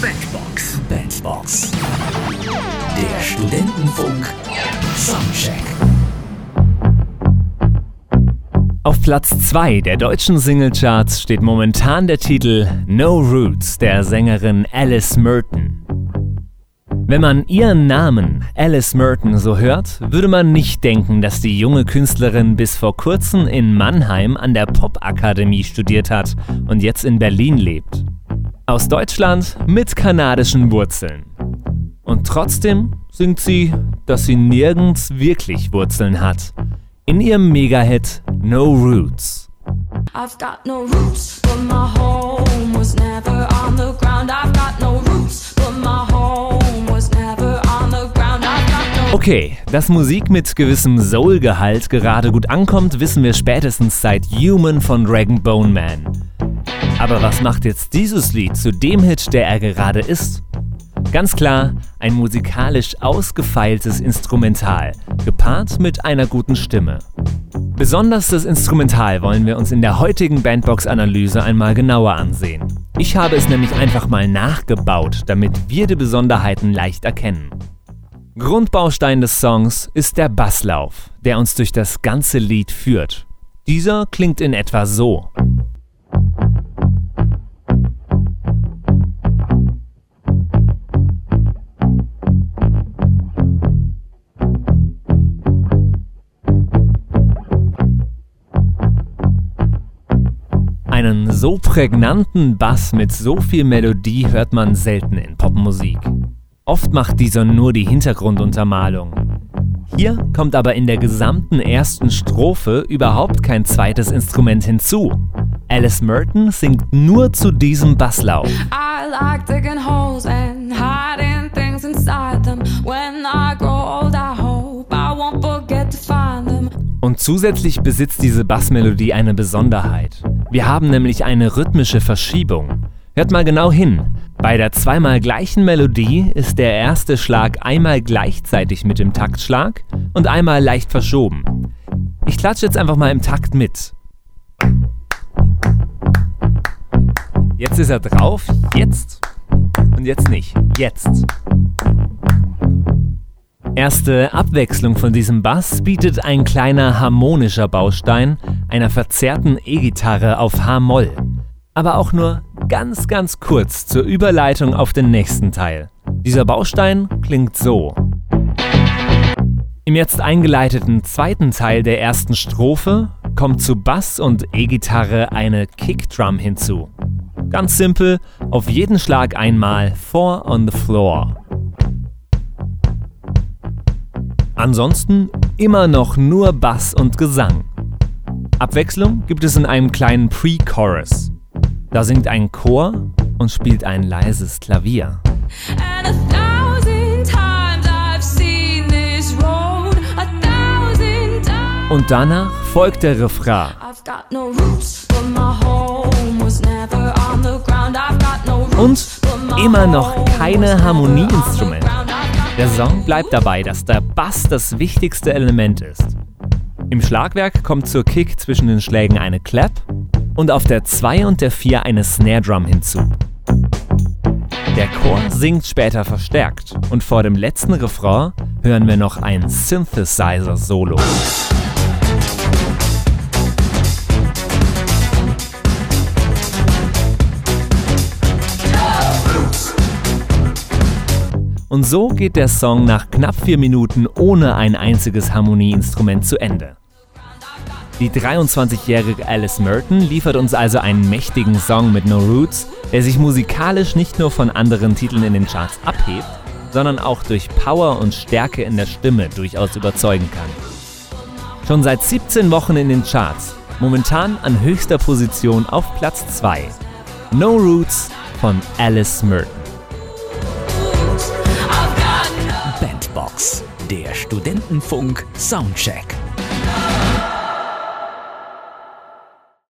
Bandbox. Bandbox. Der Studentenfunk. Soundcheck. Auf Platz 2 der deutschen Singlecharts steht momentan der Titel No Roots der Sängerin Alice Merton. Wenn man ihren Namen Alice Merton so hört, würde man nicht denken, dass die junge Künstlerin bis vor kurzem in Mannheim an der Popakademie studiert hat und jetzt in Berlin lebt. Aus Deutschland mit kanadischen Wurzeln. Und trotzdem singt sie, dass sie nirgends wirklich Wurzeln hat. In ihrem Mega-Hit No Roots. I've got no roots, but my home was never on the ground. I've got no roots, but my home was never on the ground. No Okay, dass Musik mit gewissem Soul-Gehalt gerade gut ankommt, wissen wir spätestens seit Human von Dragon Bone Man. Aber was macht jetzt dieses Lied zu dem Hit, der er gerade ist? Ganz klar, ein musikalisch ausgefeiltes Instrumental, gepaart mit einer guten Stimme. Besonders das Instrumental wollen wir uns in der heutigen Bandbox-Analyse einmal genauer ansehen. Ich habe es nämlich einfach mal nachgebaut, damit wir die Besonderheiten leicht erkennen. Grundbaustein des Songs ist der Basslauf, der uns durch das ganze Lied führt. Dieser klingt in etwa so. Einen so prägnanten Bass mit so viel Melodie hört man selten in Popmusik. Oft macht dieser nur die Hintergrunduntermalung. Hier kommt aber in der gesamten ersten Strophe überhaupt kein zweites Instrument hinzu. Alice Merton singt nur zu diesem Basslauf. I like digging holes and hiding things inside them. When I grow old, I hope I won't forget to find them. Und zusätzlich besitzt diese Bassmelodie eine Besonderheit. Wir haben nämlich eine rhythmische Verschiebung. Hört mal genau hin. Bei der zweimal gleichen Melodie ist der erste Schlag einmal gleichzeitig mit dem Taktschlag und einmal leicht verschoben. Ich klatsche jetzt einfach mal im Takt mit. Jetzt ist er drauf, jetzt und jetzt nicht, jetzt. Erste Abwechslung von diesem Bass bietet ein kleiner harmonischer Baustein einer verzerrten E-Gitarre auf H-Moll. Aber auch nur ganz, ganz kurz zur Überleitung auf den nächsten Teil. Dieser Baustein klingt so. Im jetzt eingeleiteten zweiten Teil der ersten Strophe kommt zu Bass und E-Gitarre eine Kickdrum hinzu. Ganz simpel, auf jeden Schlag einmal Four on the Floor. Ansonsten immer noch nur Bass und Gesang. Abwechslung gibt es in einem kleinen Pre-Chorus. Da singt ein Chor und spielt ein leises Klavier. Und danach folgt der Refrain. Und immer noch keine Harmonieinstrumente. Der Song bleibt dabei, dass der Bass das wichtigste Element ist. Im Schlagwerk kommt zur Kick zwischen den Schlägen eine Clap und auf der 2 und der 4 eine Snare Drum hinzu. Der Chor singt später verstärkt und vor dem letzten Refrain hören wir noch ein Synthesizer-Solo. Und so geht der Song nach knapp vier Minuten ohne ein einziges Harmonieinstrument zu Ende. Die 23-jährige Alice Merton liefert uns also einen mächtigen Song mit No Roots, der sich musikalisch nicht nur von anderen Titeln in den Charts abhebt, sondern auch durch Power und Stärke in der Stimme durchaus überzeugen kann. Schon seit 17 Wochen in den Charts, momentan an höchster Position auf Platz 2. No Roots von Alice Merton. Studentenfunk Soundcheck.